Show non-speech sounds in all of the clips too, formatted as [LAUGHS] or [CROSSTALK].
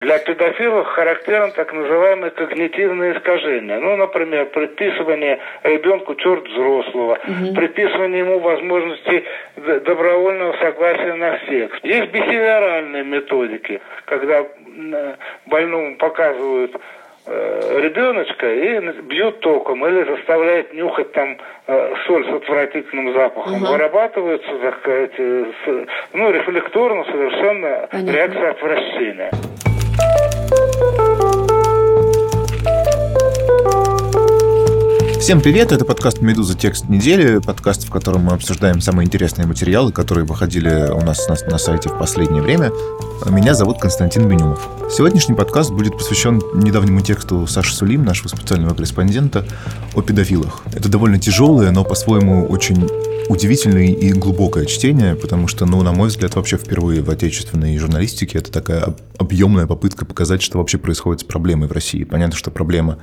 Для педофилов характерно так называемое когнитивное искажение. Ну, например, предписывание ребенку черт взрослого, угу. приписывание ему возможности добровольного согласия на секс. Есть бихевиоральные методики, когда больному показывают э, ребеночка и бьют током или заставляют нюхать там э, соль с отвратительным запахом. Угу. Вырабатываются, так сказать, ну, рефлекторно совершенно Понятно. реакция отвращения. Всем привет, это подкаст «Медуза. Текст недели», подкаст, в котором мы обсуждаем самые интересные материалы, которые выходили у нас на, на сайте в последнее время. Меня зовут Константин Бенюмов. Сегодняшний подкаст будет посвящен недавнему тексту Саши Сулим, нашего специального корреспондента, о педофилах. Это довольно тяжелое, но по-своему очень удивительное и глубокое чтение, потому что, ну, на мой взгляд, вообще впервые в отечественной журналистике это такая объемная попытка показать, что вообще происходит с проблемой в России. Понятно, что проблема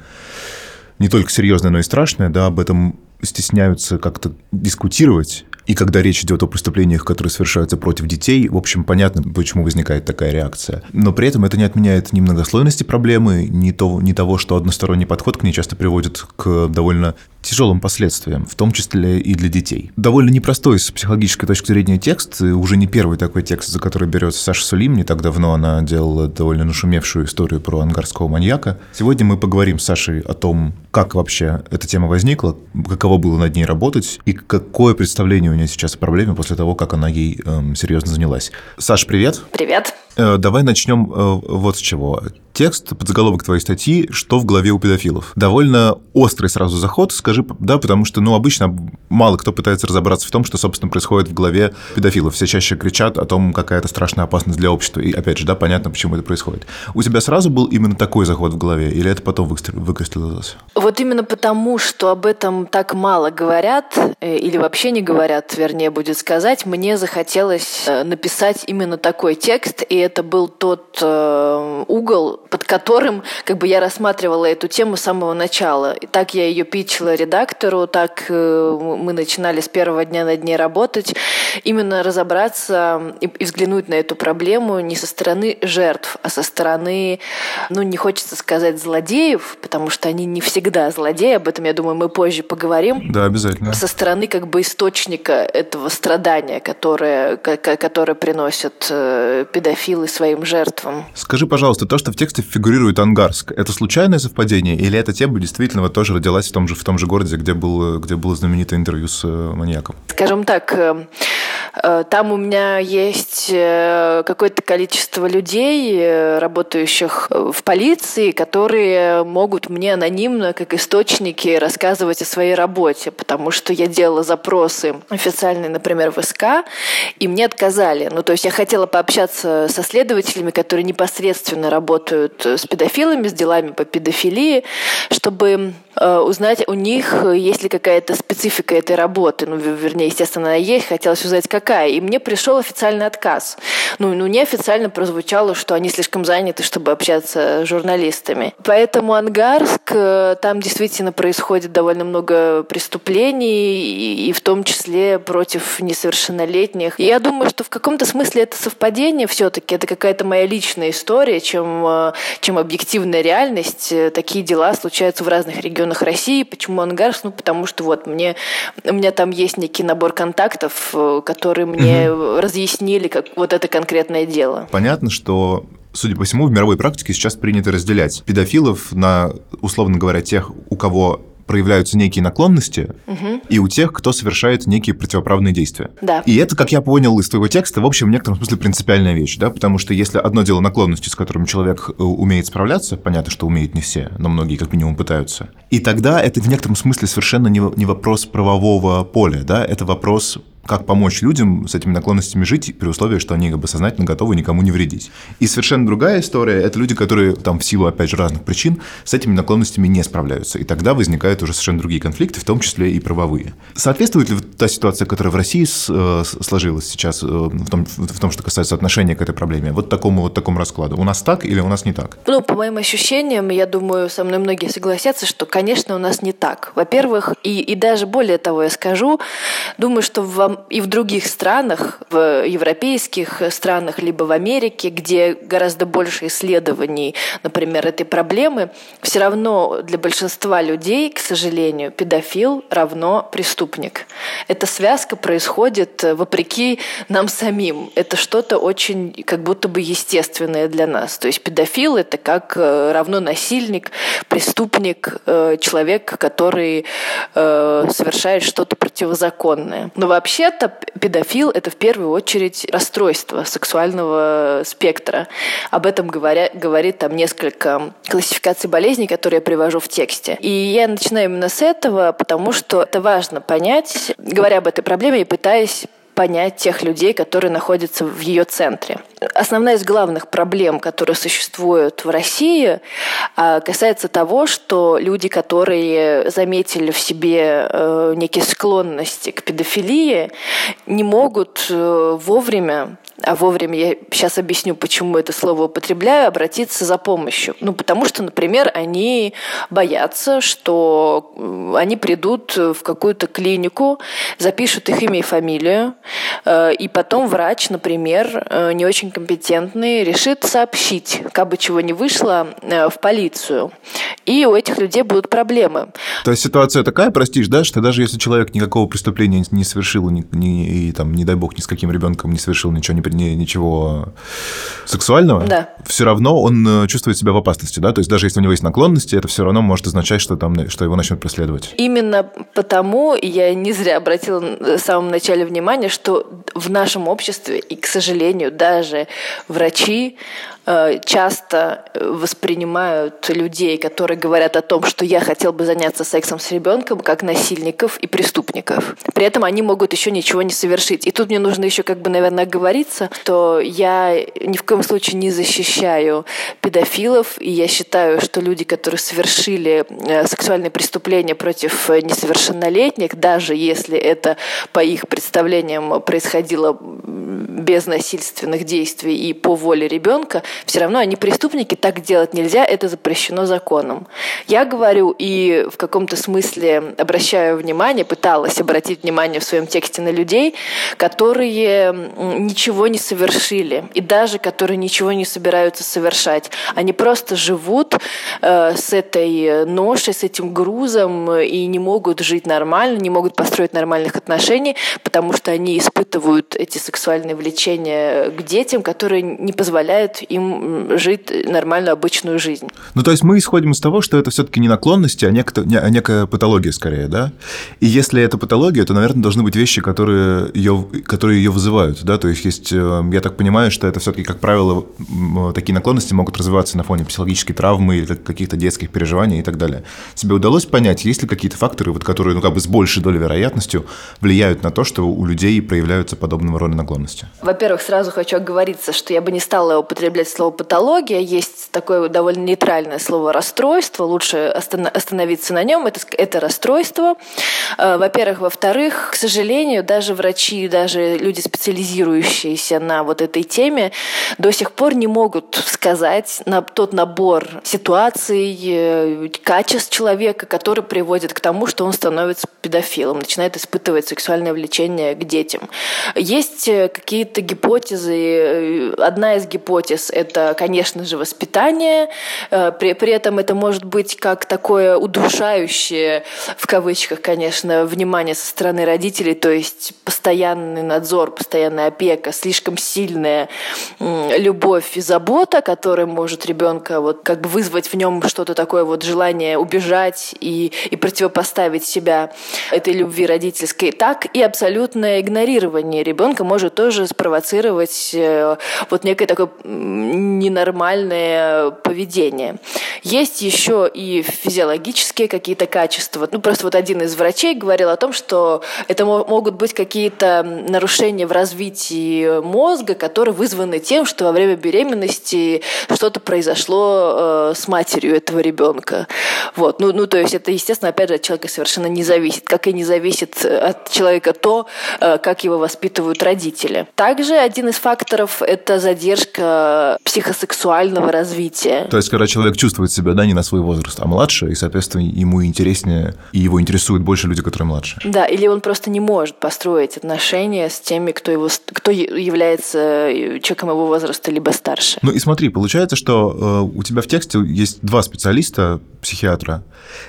не только серьезная, но и страшная, да, об этом стесняются как-то дискутировать. И когда речь идет о преступлениях, которые совершаются против детей, в общем, понятно, почему возникает такая реакция. Но при этом это не отменяет ни многослойности проблемы, ни, то, ни того, что односторонний подход к ней часто приводит к довольно тяжелым последствиям, в том числе и для детей. Довольно непростой с психологической точки зрения текст, уже не первый такой текст, за который берется Саша Сулим, не так давно она делала довольно нашумевшую историю про ангарского маньяка. Сегодня мы поговорим с Сашей о том, как вообще эта тема возникла, каково было над ней работать и какое представление у нее сейчас о проблеме после того, как она ей эм, серьезно занялась. Саш, привет. Привет. Э, давай начнем э, вот с чего. Текст, подзаголовок твоей статьи «Что в голове у педофилов?». Довольно острый сразу заход, скажи, да, потому что, ну, обычно мало кто пытается разобраться в том, что, собственно, происходит в голове педофилов. Все чаще кричат о том, какая это страшная опасность для общества. И, опять же, да, понятно, почему это происходит. У тебя сразу был именно такой заход в голове, или это потом выкристаллизовалось? Вот именно потому, что об этом так мало говорят, э, или вообще не говорят, вернее, будет сказать, мне захотелось написать именно такой текст, и это был тот э, угол, под которым как бы я рассматривала эту тему с самого начала. И так я ее пичила редактору, так э, мы начинали с первого дня над ней работать, именно разобраться и, и взглянуть на эту проблему не со стороны жертв, а со стороны, ну, не хочется сказать злодеев, потому что они не всегда злодеи, об этом, я думаю, мы позже поговорим. Да, обязательно. Со стороны как бы источника этого страдания, которое, которое приносят э, педофилы силы своим жертвам. Скажи, пожалуйста, то, что в тексте фигурирует Ангарск, это случайное совпадение или эта тема действительно вот тоже родилась в том же, в том же городе, где, был, где было знаменитое интервью с э, маньяком? Скажем так, э, там у меня есть какое-то количество людей, работающих в полиции, которые могут мне анонимно, как источники, рассказывать о своей работе, потому что я делала запросы официальные, например, в СК, и мне отказали. Ну, то есть я хотела пообщаться со следователями, которые непосредственно работают э, с педофилами, с делами по педофилии, чтобы э, узнать у них, есть ли какая-то специфика этой работы. Ну, вернее, естественно, она есть, хотелось узнать, какая. И мне пришел официальный отказ. Ну, ну, неофициально прозвучало, что они слишком заняты, чтобы общаться с журналистами. Поэтому Ангарск, э, там действительно происходит довольно много преступлений, и, в том числе против несовершеннолетних. Я думаю, что в каком-то смысле это совпадение все-таки это какая-то моя личная история, чем, э, чем объективная реальность. Э, такие дела случаются в разных регионах России. Почему Ангарск? Ну, потому что вот мне, у меня там есть некий набор контактов, э, которые мне угу. разъяснили как вот это конкретное дело. Понятно, что судя по всему, в мировой практике сейчас принято разделять педофилов на, условно говоря, тех, у кого проявляются некие наклонности, угу. и у тех, кто совершает некие противоправные действия. Да. И это, как я понял из твоего текста, в общем, в некотором смысле принципиальная вещь, да, потому что если одно дело наклонности, с которыми человек э, умеет справляться, понятно, что умеет не все, но многие как минимум пытаются, и тогда это в некотором смысле совершенно не, не вопрос правового поля, да, это вопрос как помочь людям с этими наклонностями жить при условии, что они как бы сознательно готовы никому не вредить. И совершенно другая история – это люди, которые там в силу, опять же, разных причин с этими наклонностями не справляются. И тогда возникают уже совершенно другие конфликты, в том числе и правовые. Соответствует ли та ситуация, которая в России э, сложилась сейчас э, в том, в том, что касается отношения к этой проблеме, вот такому вот такому раскладу? У нас так или у нас не так? Ну, по моим ощущениям, я думаю, со мной многие согласятся, что, конечно, у нас не так. Во-первых, и, и даже более того я скажу, думаю, что во, и в других странах, в европейских странах, либо в Америке, где гораздо больше исследований, например, этой проблемы, все равно для большинства людей, к сожалению, педофил равно преступник. Эта связка происходит вопреки нам самим. Это что-то очень как будто бы естественное для нас. То есть педофил – это как э, равно насильник, преступник, э, человек, который э, совершает что-то противозаконное. Но вообще-то педофил – это в первую очередь расстройство сексуального спектра. Об этом говоря, говорит там несколько классификаций болезней, которые я привожу в тексте. И я начинаю именно с этого, потому что это важно понять, говоря об этой проблеме и пытаясь понять тех людей, которые находятся в ее центре. Основная из главных проблем, которые существуют в России, а, касается того, что люди, которые заметили в себе э, некие склонности к педофилии, не могут э, вовремя вовремя я сейчас объясню, почему это слово употребляю, обратиться за помощью. Ну, потому что, например, они боятся, что они придут в какую-то клинику, запишут их имя и фамилию, и потом врач, например, э, не очень компетентный, решит сообщить, как бы чего не вышло, э, в полицию. И у этих людей будут проблемы. То есть ситуация такая, простишь, да, что даже если человек никакого преступления не совершил, ни, ни, и, там, не дай бог, ни с каким ребенком не совершил ничего не ничего сексуального, да. все равно он э, чувствует себя в опасности, да? То есть даже если у него есть наклонности, это все равно может означать, что, там, что его начнут преследовать. Именно потому я не зря обратила в самом начале внимание, что в нашем обществе, и, к сожалению, даже врачи часто воспринимают людей, которые говорят о том, что я хотел бы заняться сексом с ребенком, как насильников и преступников. При этом они могут еще ничего не совершить. И тут мне нужно еще, как бы, наверное, оговориться, что я ни в коем случае не защищаю педофилов, и я считаю, что люди, которые совершили э, сексуальные преступления против несовершеннолетних, даже если это по их представлениям происходило без насильственных действий и по воле ребенка, все равно они преступники, так делать нельзя, это запрещено законом. Я говорю и в каком-то смысле обращаю внимание, пыталась обратить внимание в своем тексте на людей, которые ничего не совершили, и даже которые ничего не собираются совершать. Они просто живут э, с этой ношей, с этим грузом и не могут жить нормально, не могут построить нормальных отношений, потому что они испытывают эти сексуальные влечения к детям, которые не позволяют им жить нормальную обычную жизнь. Ну, то есть мы исходим из того, что это все-таки не наклонности, а, некто, а некая патология скорее, да? И если это патология, то, наверное, должны быть вещи, которые ее, которые ее вызывают, да? То есть есть, э, я так понимаю, что это все-таки, как правило, такие наклонности могут развиваться на фоне психологической травмы или каких-то детских переживаний и так далее. Тебе удалось понять, есть ли какие-то факторы, вот, которые, ну, как бы с большей долей вероятностью влияют на то, что у людей проявляются подобного рода наклонности? Во-первых, сразу хочу оговориться, что я бы не стала употреблять слово патология, есть такое довольно нейтральное слово расстройство, лучше остановиться на нем, это, это расстройство. Э, во-первых. Во-вторых, к сожалению, даже врачи, даже люди, специализирующиеся на вот этой теме, до сих пор не могут сказать на тот набор ситуаций, э, качеств человека, который приводит к тому, что он становится педофилом, начинает испытывать сексуальное влечение к детям. Есть э, какие-то гипотезы. Одна из гипотез – это это, конечно же, воспитание. Э, при, при этом это может быть как такое удушающее, в кавычках, конечно, внимание со стороны родителей, то есть постоянный надзор, постоянная опека, слишком сильная любовь и забота, которая может ребенка вот как бы вызвать в нем что-то такое вот желание убежать и, и противопоставить себя этой любви родительской, так и абсолютное игнорирование ребенка может тоже спровоцировать э, вот некое такое ненормальное поведение. Есть еще и физиологические какие-то качества. Ну, просто вот один из врачей говорил о том, что это могут быть какие-то нарушения в развитии мозга, которые вызваны тем, что во время беременности что-то произошло э, с матерью этого ребенка. Вот. Ну, ну, то есть это, естественно, опять же, от человека совершенно не зависит. Как и не зависит от человека то, э, как его воспитывают родители. Также один из факторов – это задержка психосексуального развития. То есть, когда человек чувствует себя, да, не на свой возраст, а младше, и, соответственно, ему интереснее, и его интересуют больше люди, которые младше. Да, или он просто не может построить отношения с теми, кто, его, кто является человеком его возраста, либо старше. Ну и смотри, получается, что э, у тебя в тексте есть два специалиста, психиатра,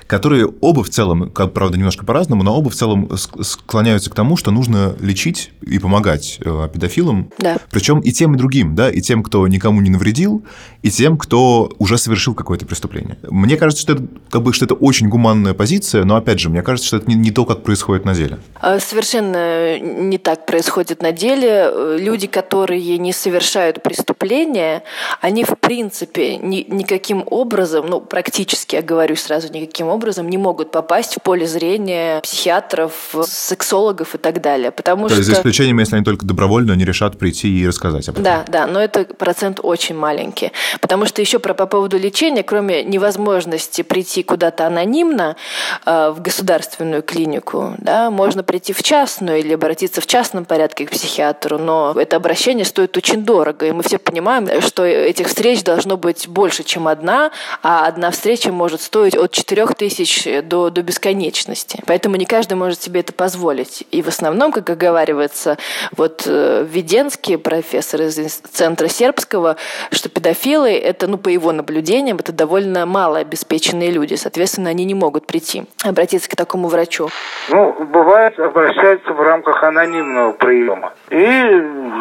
которые оба в целом, как, правда, немножко по-разному, но оба в целом склоняются к тому, что нужно лечить и помогать э, педофилам. Да. Причем и тем, и другим, да, и тем, кто никому не навредил, и тем, кто уже совершил какое-то преступление. Мне кажется, что это, как бы, что это очень гуманная позиция, но, опять же, мне кажется, что это не, не то, как происходит на деле. А, совершенно не так происходит на деле. Люди, которые не совершают преступления, они, в принципе, ни, никаким образом, ну, практически, я говорю сразу, никаким образом не могут попасть в поле зрения психиатров, сексологов и так далее. Потому То что... есть, за исключением, если они только добровольно не решат прийти и рассказать об этом. Да, да, но это процент очень маленький. Потому что еще про, по поводу лечения, кроме невозможности прийти куда-то анонимно э, в государственную клинику, да, можно прийти в частную или обратиться в частном порядке к психиатру, но это обращение стоит очень дорого, и мы все понимаем, что этих встреч должно быть больше, чем одна, а одна встреча может стоить от 4 тысяч до, до бесконечности. Поэтому не каждый может себе это позволить. И в основном, как оговаривается вот э, Веденский, профессор из Центра Сербского, что педофилы, это, ну, по его наблюдениям, это довольно малообеспеченные люди. Соответственно, они не могут прийти, обратиться к такому врачу. Ну, бывает, обращаются в рамках анонимного приема. И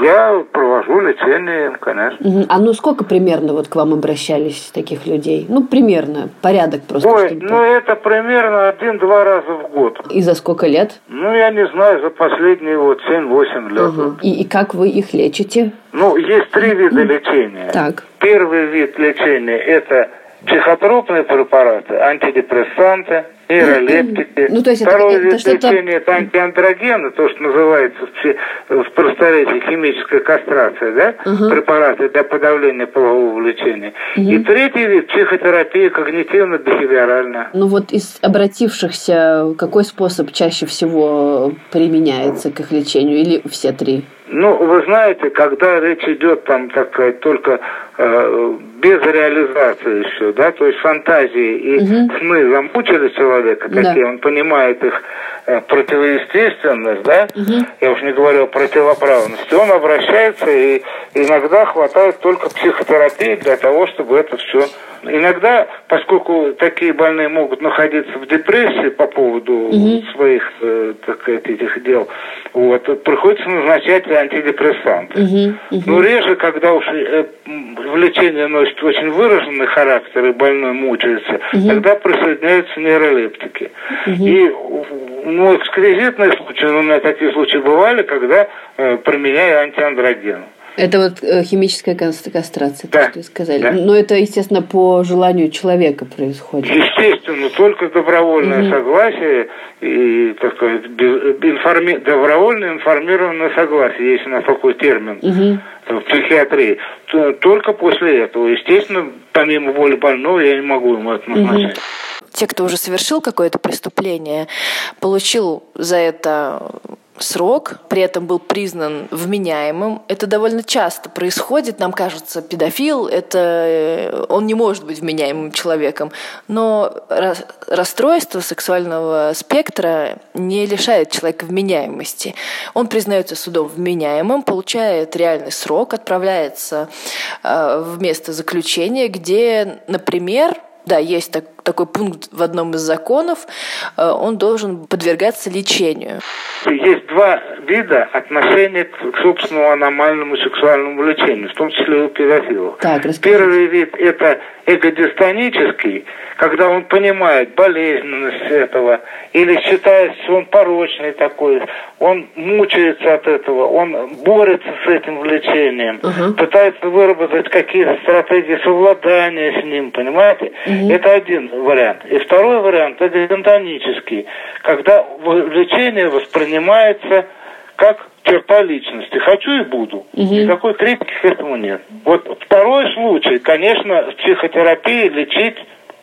я провожу лечение, конечно. А ну сколько примерно вот к вам обращались таких людей? Ну, примерно, порядок просто. Ой, чтобы... ну это примерно один-два раза в год. И за сколько лет? Ну, я не знаю, за последние вот 7-8 лет. Угу. И, и как вы их лечите? Ну, есть три вида лечения. Так. Первый вид лечения – это психотропные препараты, антидепрессанты, нейролептики. Ну, то есть Второй это, это что-то... лечения – это антиандрогены, то, что называется в, в просторечии химическая кастрация, да? Угу. Препараты для подавления полового влечения. Угу. И третий вид – психотерапия когнитивно-бихевиоральная. Ну, вот из обратившихся какой способ чаще всего применяется к их лечению? Или все три? Ну, вы знаете, когда речь идет там, так сказать, только э, без реализации еще, да, то есть фантазии и Мгм. сны замучили человека, Да. какие он понимает их э, противоестественность, да, Мгм. я уж не говорю о противоправности, он обращается и иногда хватает только психотерапии для того, чтобы это все... Иногда, поскольку такие больные могут находиться в депрессии по поводу Мгм. своих, э, так сказать, этих дел, вот, приходится назначать антидепрессанты. Мгм, мгм. Ну, реже, когда уж э, влечение носит очень выраженный характер и больной мучается, Мгм. тогда присоединяются нейролептики. Мгм. И ну, эксклюзивные случаи, у меня такие случаи бывали, когда э, применяю антиандроген. Это вот э, химическая кас- кастрация, Да. то, что вы сказали. Да. Но это, естественно, по желанию человека происходит. Естественно, только добровольное Мгм. согласие и так сказать, без- информи- добровольное информированное согласие, есть у нас такой термин Мгм. в психиатрии. То- Только после этого. Естественно, помимо воли больного, я не могу ему это назначать. Те, кто уже совершил какое-то преступление, получил за это срок, при этом был признан вменяемым. Это довольно часто происходит. Нам кажется, педофил, это э, он не может быть вменяемым человеком. Но рас- расстройство сексуального спектра не лишает человека вменяемости. Он признается судом вменяемым, получает реальный срок, отправляется э, в место заключения, где, например, да, есть так- такой пункт в одном из законов, э, он должен подвергаться лечению. Есть два вида отношения к, собственному аномальному сексуальному влечению, в том числе у педофилов. Так, расскажите. Первый вид – это эгодистонический, когда он понимает болезненность этого или считает, что он порочный такой, он мучается от этого, он борется с этим влечением, Мгм. пытается выработать какие-то стратегии совладания с ним, понимаете? Это один вариант. И второй вариант – это гидонтонический, когда влечение воспринимается как черта личности. Хочу и буду. Никакой критики к этому нет. Вот второй случай, конечно, в психотерапии лечить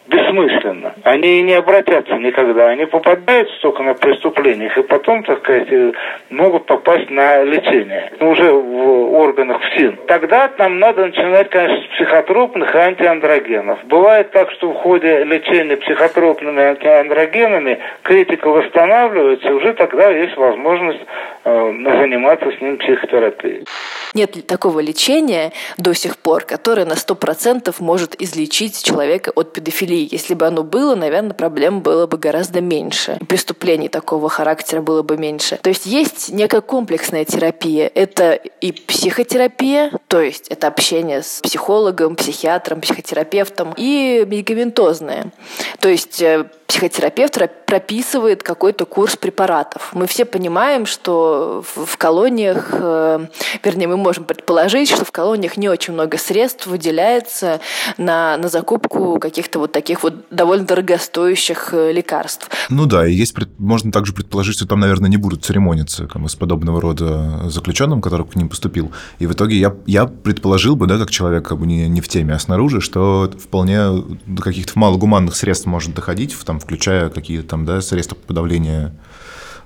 бессмысленно. Они не обратятся никогда. Они попадают только на преступлениях, и потом, так сказать, э, могут попасть на лечение. Ну, уже в органах ФСИН. Тогда нам надо начинать, конечно, с психотропных и антиандрогенов. Бывает так, что в ходе лечения психотропными антиандрогенами критика восстанавливается, и уже тогда есть возможность э, заниматься с ним психотерапией. Нет такого лечения до сих пор, которое на 100% может излечить человека от педофилии? Если бы оно было, наверное, проблем было бы гораздо меньше. Преступлений такого характера было бы меньше. То есть есть некая комплексная терапия. Это и психотерапия, то есть это общение с психологом, психиатром, психотерапевтом, и медикаментозная. То есть э, психотерапевт прописывает какой-то курс препаратов. Мы все понимаем, что в колониях, э, вернее, мы можем предположить, что в колониях не очень много средств выделяется на, на закупку каких-то вот таких вот довольно дорогостоящих э, лекарств. Ну да, и есть, можно также предположить, что там, наверное, не будут церемониться как, с подобного рода заключенным, который к ним поступил. И в итоге я, я предположил бы, да, как человек как бы не, не в теме, а снаружи, что вполне до каких-то малогуманных средств может доходить, в, там, включая какие-то там, да, средства подавления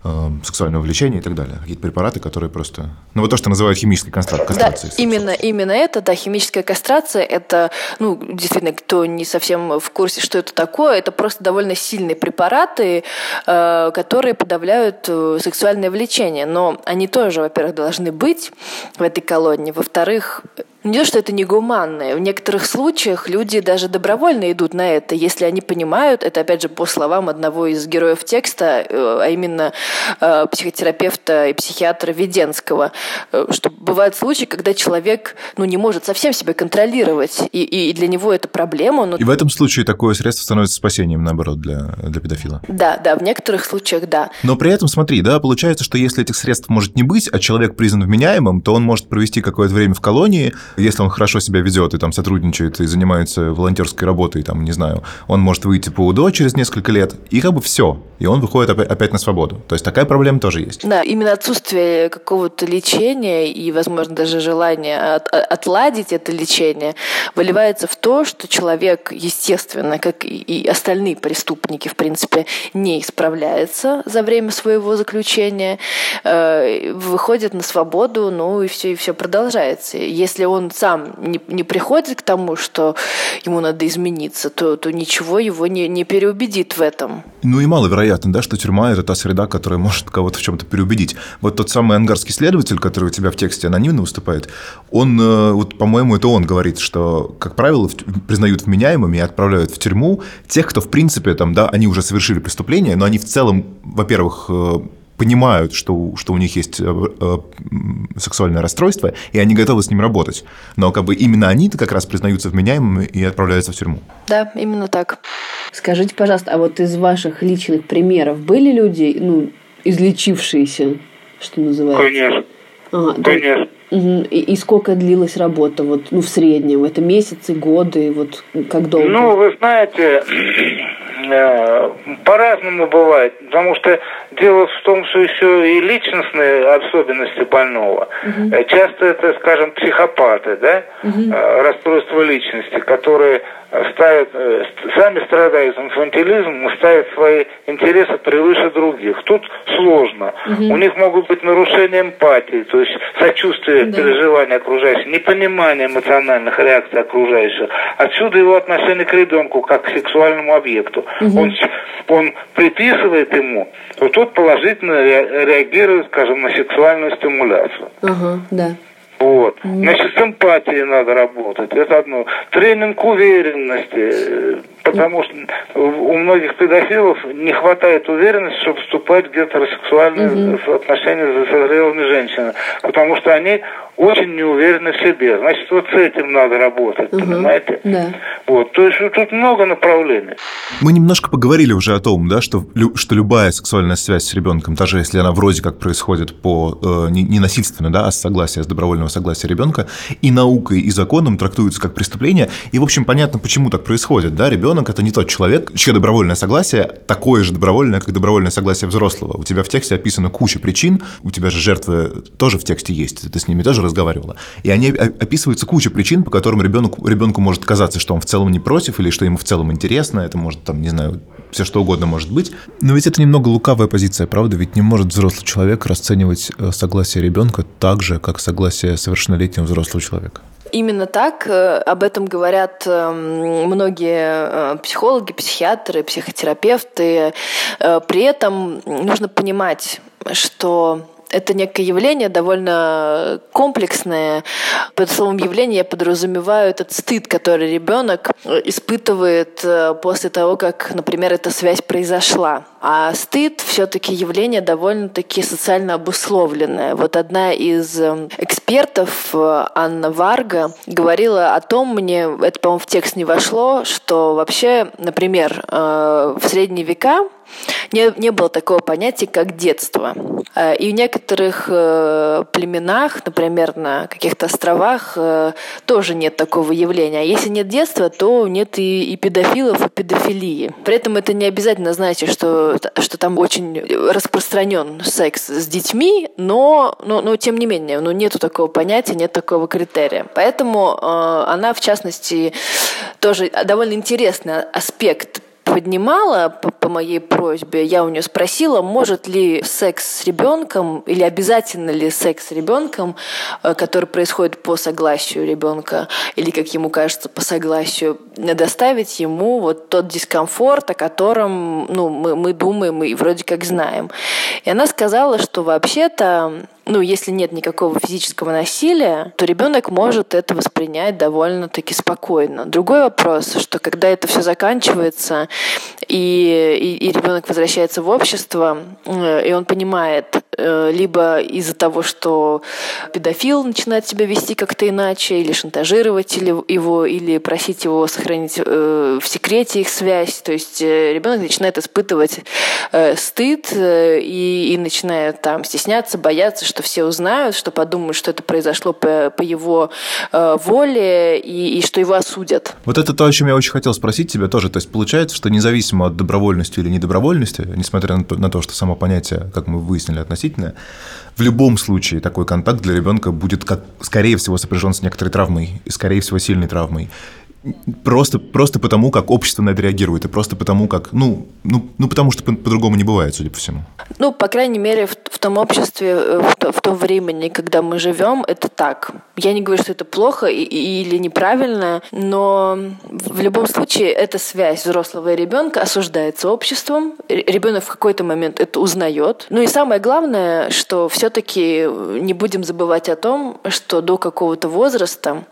э, сексуального влечения и так далее. Какие-то препараты, которые просто... Ну, вот то, что называют химической кастрацией. Да, именно, именно это, да, химическая кастрация, это, ну, действительно, кто не совсем в курсе, что это такое, это просто довольно сильные препараты, э, которые подавляют э, сексуальное влечение. Но они тоже, во-первых, должны быть в этой колонии. Во-вторых, не то, что это негуманное. В некоторых случаях люди даже добровольно идут на это, если они понимают, это опять же по словам одного из героев текста, э, а именно э, психотерапевта и психиатра Веденского, э, что бывают случаи, когда человек ну, не может совсем себя контролировать, и, и для него это проблема. Но... И в этом случае такое средство становится спасением, наоборот, для, для педофила. Да, да, в некоторых случаях да. Но при этом, смотри, да, получается, что если этих средств может не быть, а человек признан вменяемым, то он может провести какое-то время в колонии, если он хорошо себя ведет и там сотрудничает и занимается волонтерской работой, там, не знаю, он может выйти по УДО через несколько лет, и как бы все, и он выходит опять, на свободу. То есть такая проблема тоже есть. Да, именно отсутствие какого-то лечения и, возможно, даже желание от, отладить это лечение выливается в то, что человек, естественно, как и остальные преступники, в принципе, не исправляется за время своего заключения, э, выходит на свободу, ну и все, и все продолжается. Если он он сам не, не приходит к тому, что ему надо измениться, то, то ничего его не, не переубедит в этом. Ну и маловероятно, да, что тюрьма – это та среда, которая может кого-то в чем-то переубедить. Вот тот самый ангарский следователь, который у тебя в тексте анонимно выступает, он, э, вот, по-моему, это он говорит, что, как правило, признают вменяемыми и отправляют в тюрьму тех, кто, в принципе, там, да, они уже совершили преступление, но они в целом, во-первых, э, понимают, что, что у них есть э, э, сексуальное расстройство, и они готовы с ним работать. Но как бы именно они-то как раз признаются вменяемыми и отправляются в тюрьму. Да, именно так. Скажите, пожалуйста, а вот из ваших личных примеров были люди, ну, излечившиеся, что называется? Конечно. Ага, Конечно. Угу. И, и сколько длилась работа, вот, ну, в среднем? Это месяцы, годы, вот как долго? Ну, вы знаете, по-разному бывает, потому что дело в том, что еще и личностные особенности больного. Угу. Часто это, скажем, психопаты, да, угу. расстройство личности, которые ставят, э, сами страдают инфантилизмом ставят свои интересы превыше других. Тут сложно. Угу. У них могут быть нарушения эмпатии, то есть сочувствие, да. переживания окружающих, непонимание эмоциональных реакций окружающих. Отсюда его отношение к ребенку как к сексуальному объекту. Угу. Он, он приписывает ему, то тот положительно реагирует, скажем, на сексуальную стимуляцию. Ага, да. Вот. Значит, с эмпатией надо работать. Это одно. Тренинг уверенности. Потому что у многих педофилов не хватает уверенности, чтобы вступать в гетеросексуальные mm-hmm. отношения с зрелыми женщинами. Потому что они очень не уверены в себе. Значит, вот с этим надо работать, угу. понимаете? Да. Вот, то есть тут много направлений. Мы немножко поговорили уже о том, да, что, что любая сексуальная связь с ребенком, даже если она вроде как происходит по э, не, не насильственно, да, а с согласия, с добровольного согласия ребенка, и наукой, и законом трактуется как преступление. И, в общем, понятно, почему так происходит. Да? Ребенок – это не тот человек, чье добровольное согласие такое же добровольное, как добровольное согласие взрослого. У тебя в тексте описана куча причин, у тебя же жертвы тоже в тексте есть, ты с ними тоже разговаривала. И они описываются куча причин, по которым ребенок, ребенку может казаться, что он в целом целом не против или что ему в целом интересно. Это может, там, не знаю, все что угодно может быть. Но ведь это немного лукавая позиция, правда? Ведь не может взрослый человек расценивать э, согласие ребенка так же, как согласие совершеннолетнего взрослого человека. Именно так. Э, об этом говорят эм, многие э, психологи, психиатры, психотерапевты. При этом нужно понимать, что это некое явление довольно комплексное. Под словом явление я подразумеваю этот стыд, который ребенок испытывает э, после того, как, например, эта связь произошла. А стыд все-таки явление довольно-таки социально обусловленное. Вот одна из э, экспертов, э, Анна Варга, говорила о том, мне это, по-моему, в текст не вошло, что вообще, например, в средние века не, не было такого понятия, как детство. Э, и в некоторых э, племенах, например, на каких-то островах, э, тоже нет такого явления. А если нет детства, то нет и, и педофилов, и педофилии. При этом это не обязательно значит, что, что там очень распространен секс с детьми, но, но, но тем не менее, ну, нету такого понятия, нет такого критерия. Поэтому э, она, в частности, тоже довольно интересный аспект поднимала по, по моей просьбе, я у нее спросила, может ли секс с ребенком или обязательно ли секс с ребенком, э, который происходит по согласию ребенка или, как ему кажется, по согласию, доставить ему вот тот дискомфорт, о котором ну, мы, мы думаем и вроде как знаем. И она сказала, что вообще-то ну, если нет никакого физического насилия, то ребенок может это воспринять довольно-таки спокойно. Другой вопрос, что когда это все заканчивается, и, и, и ребенок возвращается в общество, э, и он понимает, либо из-за того, что педофил начинает себя вести как-то иначе, или шантажировать его, или просить его сохранить э, в секрете их связь. То есть ребенок начинает испытывать стыд и, и начинает там стесняться, бояться, что все узнают, что подумают, что это произошло по, по его э, воле и, и что его осудят. Вот это то, о чем я очень хотел спросить тебя тоже. То есть получается, что независимо от добровольности или недобровольности, несмотря на то, на то что само понятие, как мы выяснили, относительное, в любом случае такой контакт для ребенка будет, как, скорее всего, сопряжен с некоторой травмой и, скорее всего, сильной травмой. Просто, просто потому, как общество на это реагирует, и просто потому, как, ну, ну, ну потому что по- по-другому не бывает, судя по всему. Ну, по крайней мере, в, в том обществе, э, в, то, в том времени, когда мы живем, это так. Я не говорю, что это плохо и, и, или неправильно, но в любом случае эта связь взрослого и ребенка осуждается обществом. Ребенок в какой-то момент это узнает. Ну и самое главное, что все-таки не будем забывать о том, что до какого-то возраста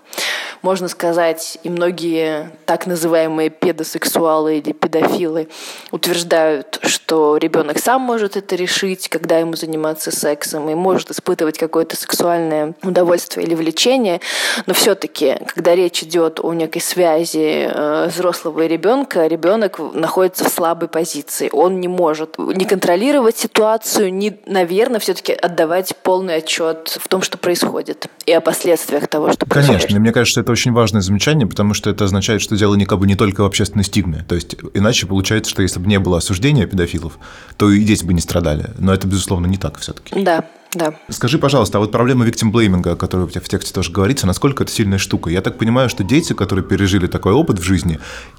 можно сказать, и многие так называемые педосексуалы или педофилы утверждают, что ребенок сам может это решить, когда ему заниматься сексом, и может испытывать какое-то сексуальное удовольствие или влечение. Но все-таки, когда речь идет о некой связи э, взрослого и ребенка, ребенок находится в слабой позиции. Он не может не контролировать ситуацию, не, наверное, все-таки отдавать полный отчет в том, что происходит, и о последствиях того, что происходит. Конечно, мне кажется, это очень важное замечание, потому что это означает, что дело не как бы не только в общественной стигме. То есть иначе получается, что если бы не было осуждения педофилов, то и дети бы не страдали. Но это, безусловно, не так все-таки. Да, да. Скажи, пожалуйста, а вот проблема виктимблейминга, о которой у тебя в тексте тоже говорится, насколько это сильная штука? Я так понимаю, что дети, которые пережили такой опыт в жизни,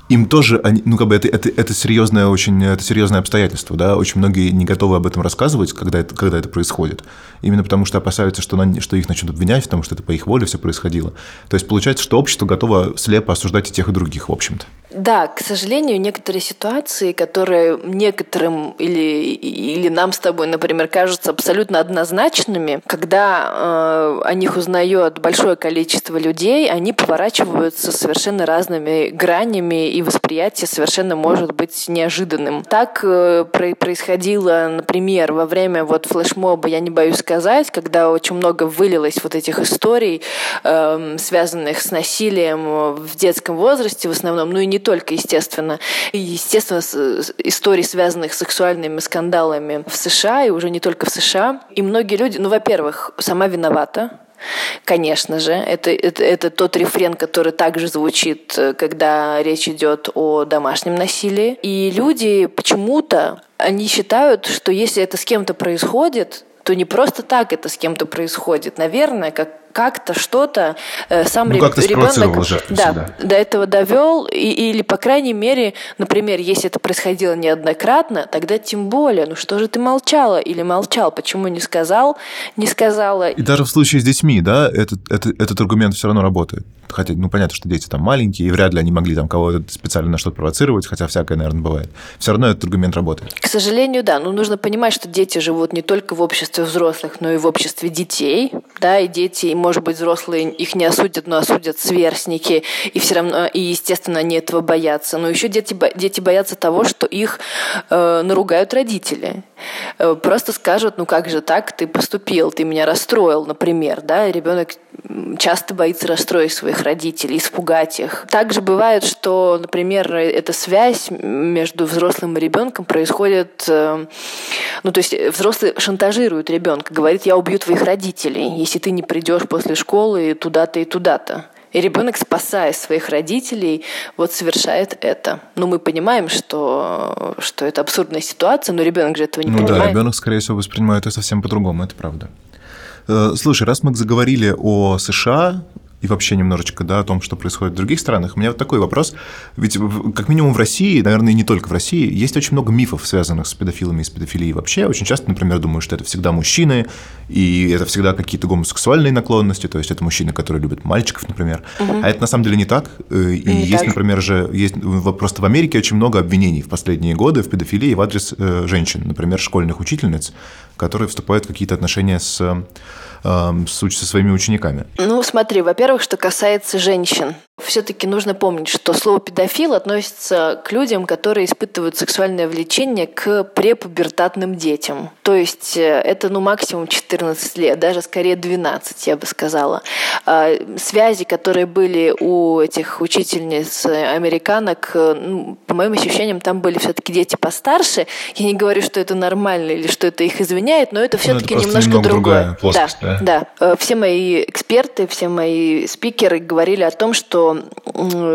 им тоже, они, ну, как бы это, это, это серьезное очень, это серьезное обстоятельство, да, очень многие не готовы об этом рассказывать, когда это, когда это происходит, именно потому что опасаются, что, на, что их начнут обвинять, потому что это по их воле все происходило. То есть получается, что общество готово слепо осуждать и тех, и других, в общем-то. Да, к сожалению, некоторые ситуации, которые некоторым или, или нам с тобой, например, кажутся абсолютно однозначными, когда э, о них узнает большое количество людей, они поворачиваются совершенно разными гранями, и восприятие совершенно может быть неожиданным. Так э, происходило, например, во время вот флешмоба, я не боюсь сказать, когда очень много вылилось вот этих историй, э, связанных с насилием в детском возрасте в основном, ну и не только, естественно. И, естественно, истории, связанных с сексуальными скандалами в США, и уже не только в США. И многие люди, ну, во-первых, сама виновата, Конечно же, это, это, это тот рефрен, который также звучит, когда речь идет о домашнем насилии. И люди почему-то, они считают, что если это с кем-то происходит, то не просто так это с кем-то происходит. Наверное, как как-то что-то э, сам ну, реб... как-то ребенок да, всегда. до этого довел, и, или, по крайней мере, например, если это происходило неоднократно, тогда тем более, ну что же ты молчала или молчал, почему не сказал, не сказала. И даже в случае с детьми, да, этот, этот, этот аргумент все равно работает. Хотя, ну, понятно, что дети там маленькие, и вряд ли они могли там кого-то специально на что-то провоцировать, хотя всякое, наверное, бывает. Все равно этот аргумент работает. К сожалению, да. Но нужно понимать, что дети живут не только в обществе взрослых, но и в обществе детей, да, и дети, может быть, взрослые их не осудят, но осудят сверстники, и все равно, и, естественно, они этого боятся. Но еще дети, дети боятся того, что их э, наругают родители. Э, просто скажут, ну как же так, ты поступил, ты меня расстроил, например, да, ребенок часто боится расстроить своих родителей, испугать их. Также бывает, что, например, эта связь между взрослым и ребенком происходит, э, ну то есть взрослый шантажирует ребенка, говорит, я убью твоих родителей, если ты не придешь после школы туда-то и туда-то. И ребенок, спасая своих родителей, вот совершает это. Ну, мы понимаем, что, что это абсурдная ситуация, но ребенок же этого не ну, понимает. Ну да, ребенок, скорее всего, воспринимает это совсем по-другому, это правда. Э, слушай, раз мы заговорили о США, и вообще немножечко да, о том, что происходит в других странах. У меня вот такой вопрос. Ведь как минимум в России, наверное, и не только в России, есть очень много мифов, связанных с педофилами и с педофилией вообще. Очень часто, например, думаю, что это всегда мужчины, и это всегда какие-то гомосексуальные наклонности, то есть это мужчины, которые любят мальчиков, например. Угу. А это на самом деле не так. Э, и не есть, так. например, же, есть просто в Америке очень много обвинений в последние годы в педофилии в адрес э, женщин, например, школьных учительниц, которые вступают в какие-то отношения с со своими учениками? Ну, смотри, во-первых, что касается женщин. Все-таки нужно помнить, что слово педофил относится к людям, которые испытывают сексуальное влечение к препубертатным детям. То есть э, это ну максимум 14 лет, даже скорее 12, я бы сказала. А, связи, которые были у этих учительниц американок, э, ну, по моим ощущениям, там были все-таки дети постарше. Я не говорю, что это нормально или что это их извиняет, но это все-таки ну, немножко немного другое. Плоскость, да, да, да. Э, все мои эксперты, все мои спикеры говорили о том, что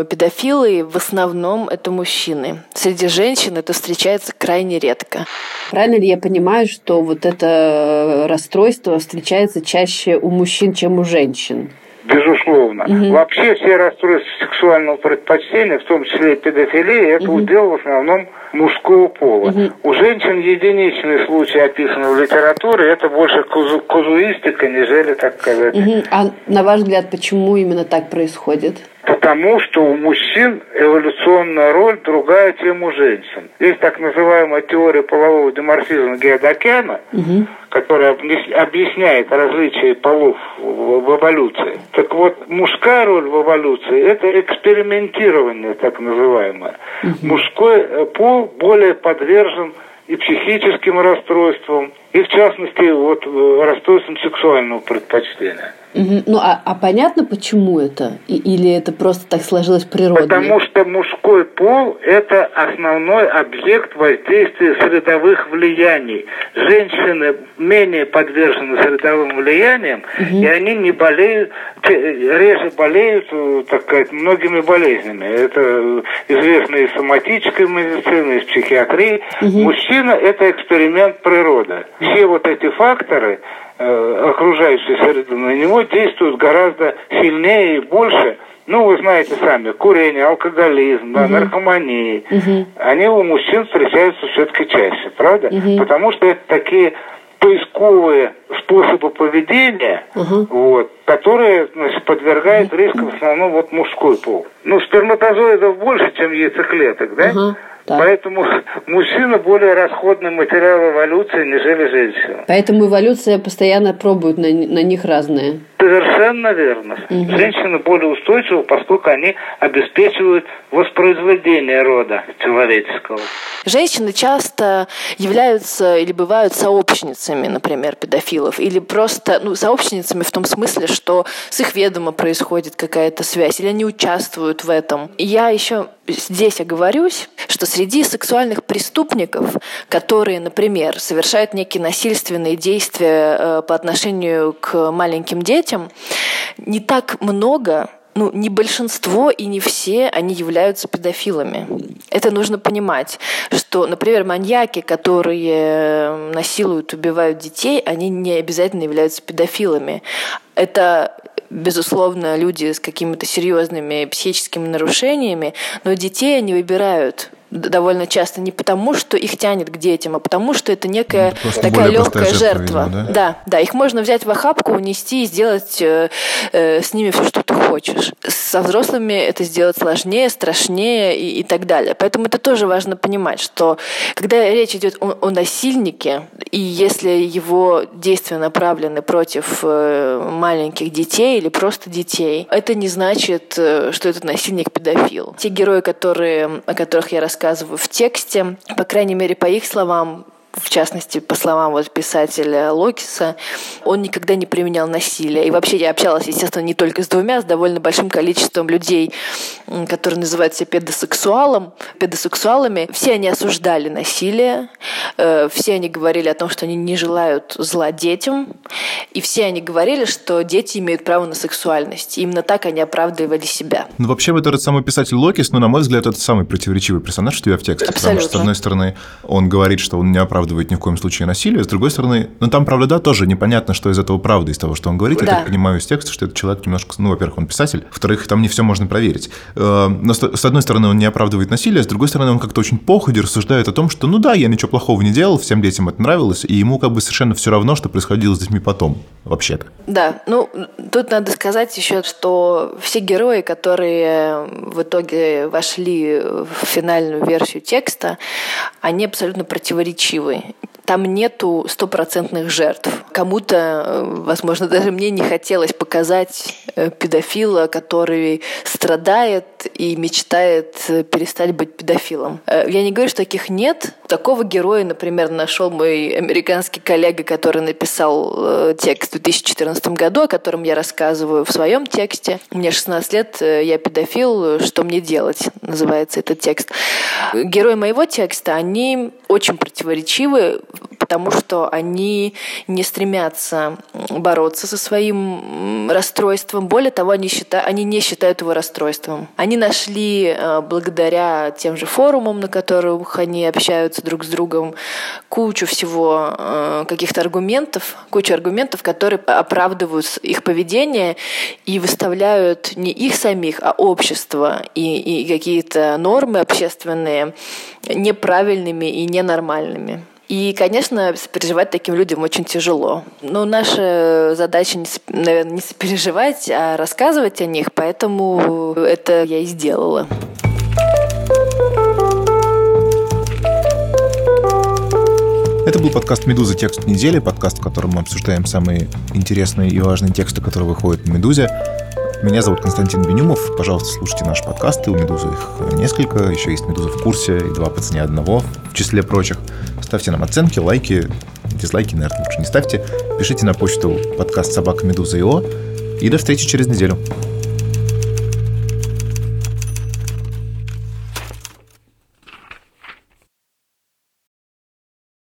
педофилы в основном это мужчины. Среди женщин это встречается крайне редко. Правильно ли я понимаю, что вот это расстройство встречается чаще у мужчин, чем у женщин? Безусловно. Угу. Вообще все расстройства сексуального предпочтения, в том числе и педофилия, это угу. удел в основном мужского пола. Угу. У женщин единичные случаи описаны в литературе, это больше казу казуистика, нежели, так сказать. Угу. А на ваш взгляд, почему именно так происходит? Потому что у мужчин эволюционная роль другая, чем у женщин. Есть так называемая теория полового деморфизма Геодокяна, угу. которая объясняет различия полов в эволюции. Так вот, мужская роль в эволюции – это экспериментирование, так называемое. Угу. Мужской э, пол более подвержен и психическим расстройствам, и в частности вот э, расстройством сексуального предпочтения. Ну, а, а понятно, почему это? И, или это просто так сложилось природой? Потому что мужской пол – это основной объект воздействия средовых влияний. Женщины менее подвержены средовым влияниям, угу. и они не болеют, реже болеют, э, так сказать, многими болезнями. Это известно из соматической медицины, из психиатрии. Угу. Мужчина – это эксперимент природы. Все вот эти факторы – окружающей среды на него действуют гораздо сильнее и больше. Ну, вы знаете сами, курение, алкоголизм, да, угу. наркомания. Угу. Они у мужчин встречаются все-таки чаще, правда? Угу. Потому что это такие поисковые способы поведения, угу. вот, которые значит, подвергают рискам в основном вот мужской пол. Ну, сперматозоидов больше, чем яйцеклеток, да? Угу. Так. Поэтому [LAUGHS] мужчина более расходный материал эволюции, нежели женщина. Поэтому эволюция постоянно пробует на, на них разные. Совершенно верно. Угу. Женщины более устойчивы, поскольку они обеспечивают воспроизведение рода человеческого. Женщины часто являются или бывают сообщницами, например, педофилов, или просто ну, сообщницами в том смысле, что с их ведома происходит какая-то связь, или они участвуют в этом. Я еще здесь оговорюсь, что среди сексуальных преступников, которые, например, совершают некие насильственные действия э, по отношению к маленьким детям, не так много ну, не большинство и не все, они являются педофилами. Это нужно понимать, что, например, маньяки, которые насилуют, убивают детей, они не обязательно являются педофилами. Это безусловно, люди с какими-то серьезными психическими нарушениями, но детей они выбирают довольно часто не потому, что их тянет к детям, а потому, что это некая Просто такая легкая жертва. жертва. Видимо, да? да, да, их можно взять в охапку, унести и сделать э, э, с ними все, что ты хочешь. Со взрослыми это сделать сложнее, страшнее и, и так далее. Поэтому это тоже важно понимать, что когда речь идет о, о насильнике, и если его действия направлены против э, маленьких детей или просто детей, это не значит, э, что этот насильник педофил. Те герои, которые, о которых я рассказывала, рассказываю в тексте. По крайней мере, по их словам, в частности, по словам вот писателя Локиса, он никогда не применял насилие. И вообще я общалась, естественно, не только с двумя, с довольно большим количеством людей, которые называют себя педосексуалом, педосексуалами. Все они осуждали насилие, э, все они говорили о том, что они не желают зла детям, и все они говорили, что дети имеют право на сексуальность. И именно так они оправдывали себя. Ну, вообще, вот этот самый писатель Локис, ну, на мой взгляд, это самый противоречивый персонаж у тебя в тексте. Абсолютно. Потому что, с одной стороны, он говорит, что он не оправдывает оправдывает ни в коем случае насилие. С другой стороны, ну там, правда, да, тоже непонятно, что из этого правда, из того, что он говорит. Да. Я так понимаю из текста, что этот человек немножко, ну, во-первых, он писатель, во-вторых, там не все можно проверить. Э, но с одной стороны, он не оправдывает насилие, с другой стороны, он как-то очень походе рассуждает о том, что, ну да, я ничего плохого не делал, всем детям это нравилось, и ему как бы совершенно все равно, что происходило с детьми потом, вообще-то. Да, ну, тут надо сказать еще, что все герои, которые в итоге вошли в финальную версию текста, они абсолютно противоречивы там нету стопроцентных жертв. Кому-то, э, возможно, даже мне не хотелось показать э, педофила, который страдает и мечтает э, перестать быть педофилом. Я не говорю, что таких нет. Такого героя, например, нашел мой американский коллега, который написал текст в 2014 году, о котором я рассказываю в своем тексте. Мне 16 лет, я педофил, что мне делать, называется этот текст. Герои моего текста, они очень противоречивы потому что они не стремятся бороться со своим расстройством. Более того, они, считают, они не считают его расстройством. Они нашли э, благодаря тем же форумам, на которых они общаются друг с другом, кучу всего э, каких-то аргументов, кучу аргументов, которые оправдывают их поведение и выставляют не их самих, а общество и, и какие-то нормы общественные неправильными и ненормальными. И, конечно, сопереживать таким людям очень тяжело. Но наша задача, не, наверное, не сопереживать, а рассказывать о них, поэтому это я и сделала. Это был подкаст «Медуза. Текст недели», подкаст, в котором мы обсуждаем самые интересные и важные тексты, которые выходят на «Медузе». Меня зовут Константин Бенюмов. Пожалуйста, слушайте наши подкасты. У «Медузы» их несколько. Еще есть «Медуза в курсе» и «Два по цене одного» в числе прочих. Ставьте нам оценки, лайки, дизлайки, наверное, лучше не ставьте. Пишите на почту подкаст собака медуза и до встречи через неделю.